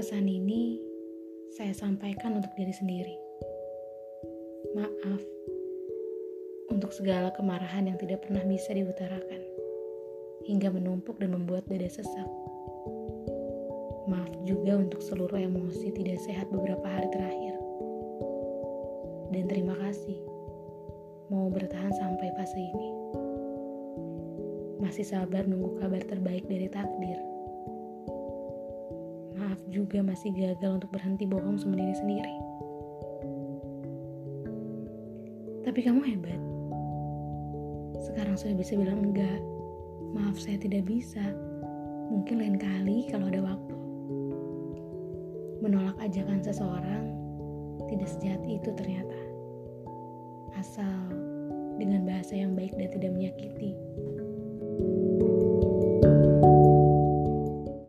saya sampaikan untuk diri sendiri. Maaf untuk segala kemarahan yang tidak pernah bisa diutarakan, hingga menumpuk dan membuat dada sesak. Maaf juga untuk seluruh emosi tidak sehat beberapa hari terakhir. Dan terima kasih mau bertahan sampai fase ini. Masih sabar nunggu kabar terbaik dari takdir. Juga masih gagal untuk berhenti bohong sama diri sendiri. Tapi kamu hebat. Sekarang sudah bisa bilang enggak. Maaf saya tidak bisa. Mungkin lain kali kalau ada waktu. Menolak ajakan seseorang tidak sejahat itu ternyata. Asal dengan bahasa yang baik dan tidak menyakiti.